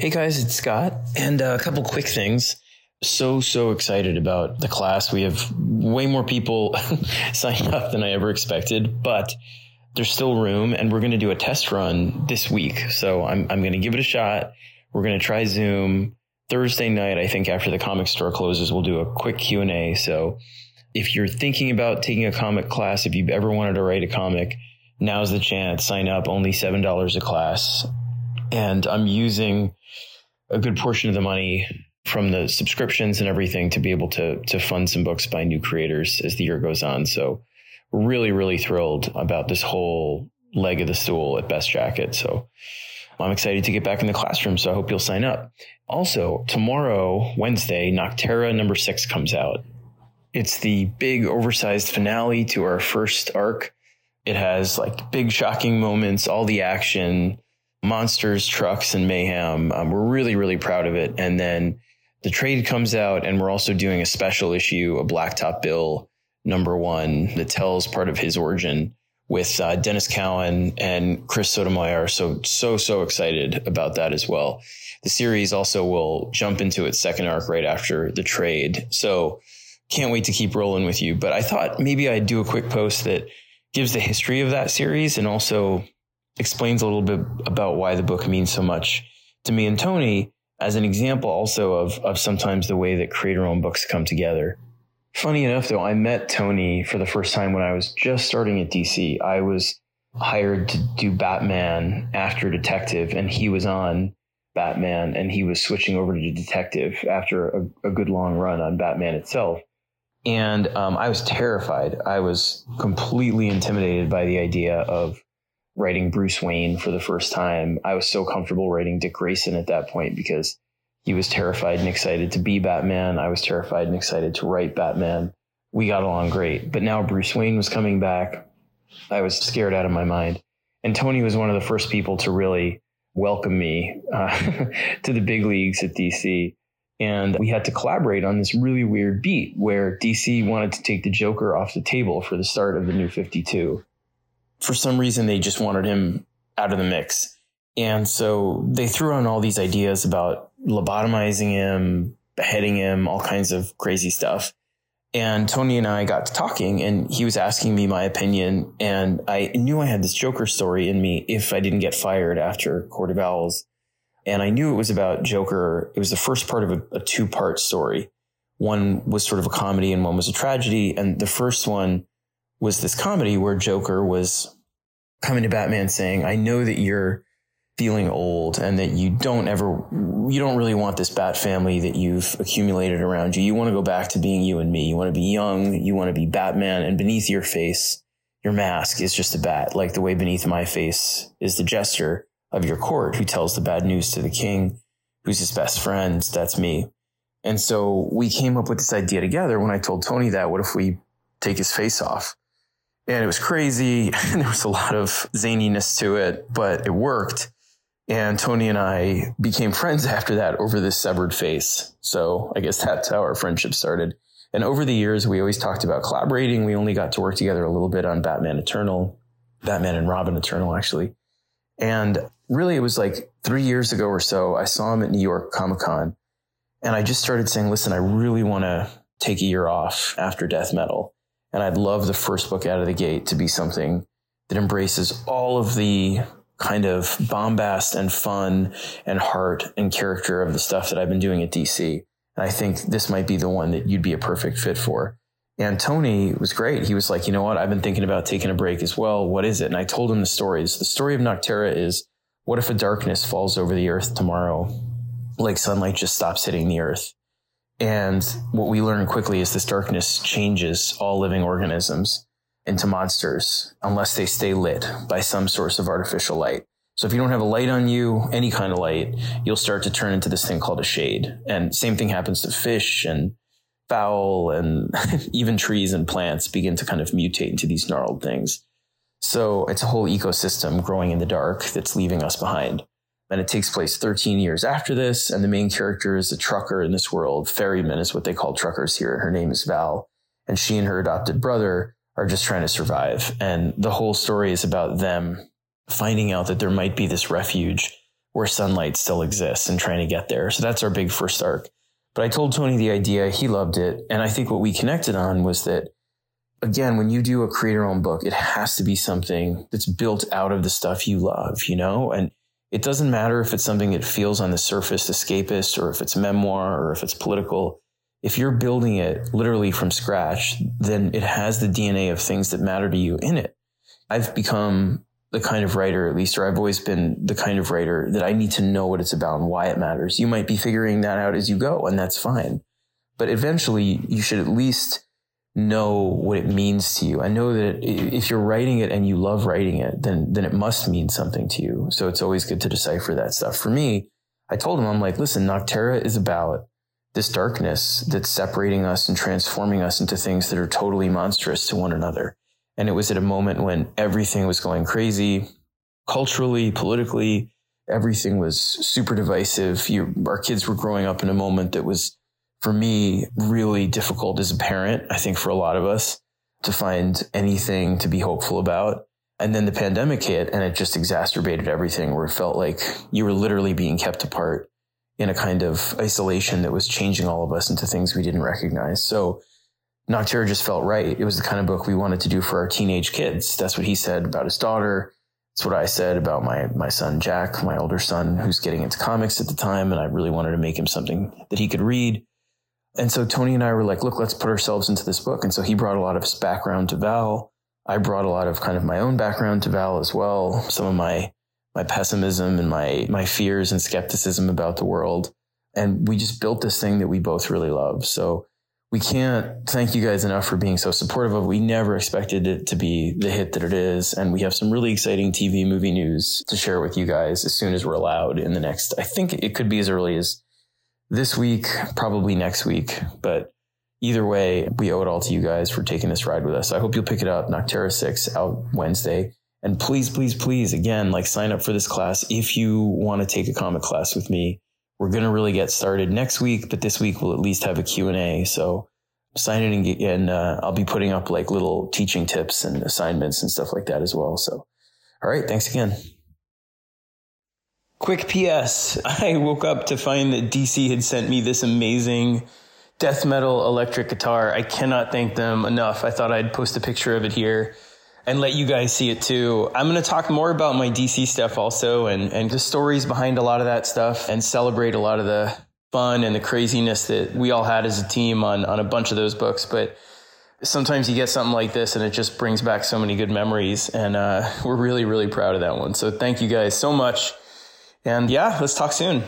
Hey guys, it's Scott, and uh, a couple quick things. So, so excited about the class. We have way more people signed up than I ever expected, but there's still room, and we're going to do a test run this week. So, I'm, I'm going to give it a shot. We're going to try Zoom Thursday night. I think after the comic store closes, we'll do a quick Q&A. So, if you're thinking about taking a comic class, if you've ever wanted to write a comic, now's the chance. Sign up, only $7 a class. And I'm using a good portion of the money from the subscriptions and everything to be able to to fund some books by new creators as the year goes on. So really, really thrilled about this whole leg of the stool at Best Jackett. So I'm excited to get back in the classroom. So I hope you'll sign up. Also, tomorrow, Wednesday, Nocterra number six comes out. It's the big oversized finale to our first arc. It has like big shocking moments, all the action, monsters, trucks, and mayhem. Um, we're really, really proud of it. And then the trade comes out, and we're also doing a special issue, a Blacktop Bill number one that tells part of his origin with uh, Denys Cowan and Chris Sotomayor. So, so, so excited about that as well. The series also will jump into its second arc right after the trade. So, can't wait to keep rolling with you. But I thought maybe I'd do a quick post that gives the history of that series and also explains a little bit about why the book means so much to me and Tony as an example also of, of sometimes the way that creator owned books come together. Funny enough, though, I met Tony for the first time when I was just starting at DC. I was hired to do Batman after Detective, and he was on Batman, and he was switching over to Detective after a, a good long run on Batman itself. And um, I was terrified. I was completely intimidated by the idea of writing Bruce Wayne for the first time. I was so comfortable writing Dick Grayson at that point because he was terrified and excited to be Batman. I was terrified and excited to write Batman. We got along great. But now Bruce Wayne was coming back. I was scared out of my mind. And Tony was one of the first people to really welcome me uh, to the big leagues at DC. And we had to collaborate on this really weird beat where DC wanted to take the Joker off the table for the start of the new 52. For some reason, they just wanted him out of the mix. And so they threw on all these ideas about lobotomizing him, beheading him, all kinds of crazy stuff. And Tony and I got to talking and he was asking me my opinion. And I knew I had this Joker story in me if I didn't get fired after Court of Owls. And I knew it was about Joker. It was the first part of a, a two part story. One was sort of a comedy and one was a tragedy. And the first one was this comedy where Joker was coming to Batman saying, I know that you're feeling old and that you don't ever, you don't really want this bat family that you've accumulated around you. You want to go back to being you and me. You want to be young. You want to be Batman and beneath your face, your mask is just a bat, like the way beneath my face is the jester of your court who tells the bad news to the king, who's his best friend. That's me. And so we came up with this idea together. When I told Tony that, what if we take his face off? And it was crazy. And there was a lot of zaniness to it, but it worked. And Tony and I became friends after that over this severed face. So I guess that's how our friendship started. And over the years, we always talked about collaborating. We only got to work together a little bit on Batman Eternal, Batman and Robin Eternal, actually. And really it was like three years ago or so, I saw him at New York Comic Con and I just started saying, listen, I really want to take a year off after death metal. And I'd love the first book out of the gate to be something that embraces all of the kind of bombast and fun and heart and character of the stuff that I've been doing at DC. And I think this might be the one that you'd be a perfect fit for. And Tony was great. He was like, you know what? I've been thinking about taking a break as well. What is it? And I told him the stories. The story of Nocterra is what if a darkness falls over the earth tomorrow, like sunlight just stops hitting the earth? And what we learn quickly is this darkness changes all living organisms into monsters unless they stay lit by some source of artificial light. So if you don't have a light on you, any kind of light, you'll start to turn into this thing called a shade. And same thing happens to fish and fowl and even trees and plants begin to kind of mutate into these gnarled things. So it's a whole ecosystem growing in the dark that's leaving us behind. And it takes place 13 years after this. And the main character is a trucker in this world. Ferryman is what they call truckers here. Her name is Val. And she and her adopted brother are just trying to survive. And the whole story is about them finding out that there might be this refuge where sunlight still exists and trying to get there. So that's our big first arc. But I told Tony the idea, he loved it. And I think what we connected on was that, again, when you do a creator owned book, it has to be something that's built out of the stuff you love, you know? And it doesn't matter if it's something that feels on the surface escapist or if it's memoir or if it's political. If you're building it literally from scratch, then it has the DNA of things that matter to you in it. I've become the kind of writer, at least, or I've always been the kind of writer that I need to know what it's about and why it matters. You might be figuring that out as you go, and that's fine. But eventually, you should at least know what it means to you. I know that if you're writing it and you love writing it, then then it must mean something to you. So it's always good to decipher that stuff. For me, I told him, I'm like, listen, Nocterra is about this darkness that's separating us and transforming us into things that are totally monstrous to one another. And it was at a moment when everything was going crazy, culturally, politically, everything was super divisive. You, our kids were growing up in a moment that was, for me, really difficult as a parent. I think for a lot of us to find anything to be hopeful about. And then the pandemic hit and it just exacerbated everything where it felt like you were literally being kept apart in a kind of isolation that was changing all of us into things we didn't recognize. So Nocterra just felt right. It was the kind of book we wanted to do for our teenage kids. That's what he said about his daughter. That's what I said about my my son Jack, my older son, who's getting into comics at the time, and I really wanted to make him something that he could read. And so Tony and I were like, look, let's put ourselves into this book. And so he brought a lot of his background to Val. I brought a lot of kind of my own background to Val as well. Some of my my pessimism and my my fears and skepticism about the world. And we just built this thing that we both really love. So we can't thank you guys enough for being so supportive of. We never expected it to be the hit that it is, and we have some really exciting TV movie news to share with you guys as soon as we're allowed in the next. I think it could be as early as this week, probably next week, but either way, we owe it all to you guys for taking this ride with us. I hope you'll pick it up. Nocterra Six out Wednesday. And please, please, please, again, like sign up for this class if you want to take a comic class with me we're going to really get started next week, but this week we'll at least have a Q&A. So sign in and, get, and uh, I'll be putting up like little teaching tips and assignments and stuff like that as well. So, all right. Thanks again. Quick PS. I woke up to find that DC had sent me this amazing death metal electric guitar. I cannot thank them enough. I thought I'd post a picture of it here and let you guys see it too. I'm going to talk more about my DC stuff also and, and the stories behind a lot of that stuff and celebrate a lot of the fun and the craziness that we all had as a team on, on a bunch of those books. But sometimes you get something like this and it just brings back so many good memories. And uh, we're really, really proud of that one. So thank you guys so much. And yeah, let's talk soon.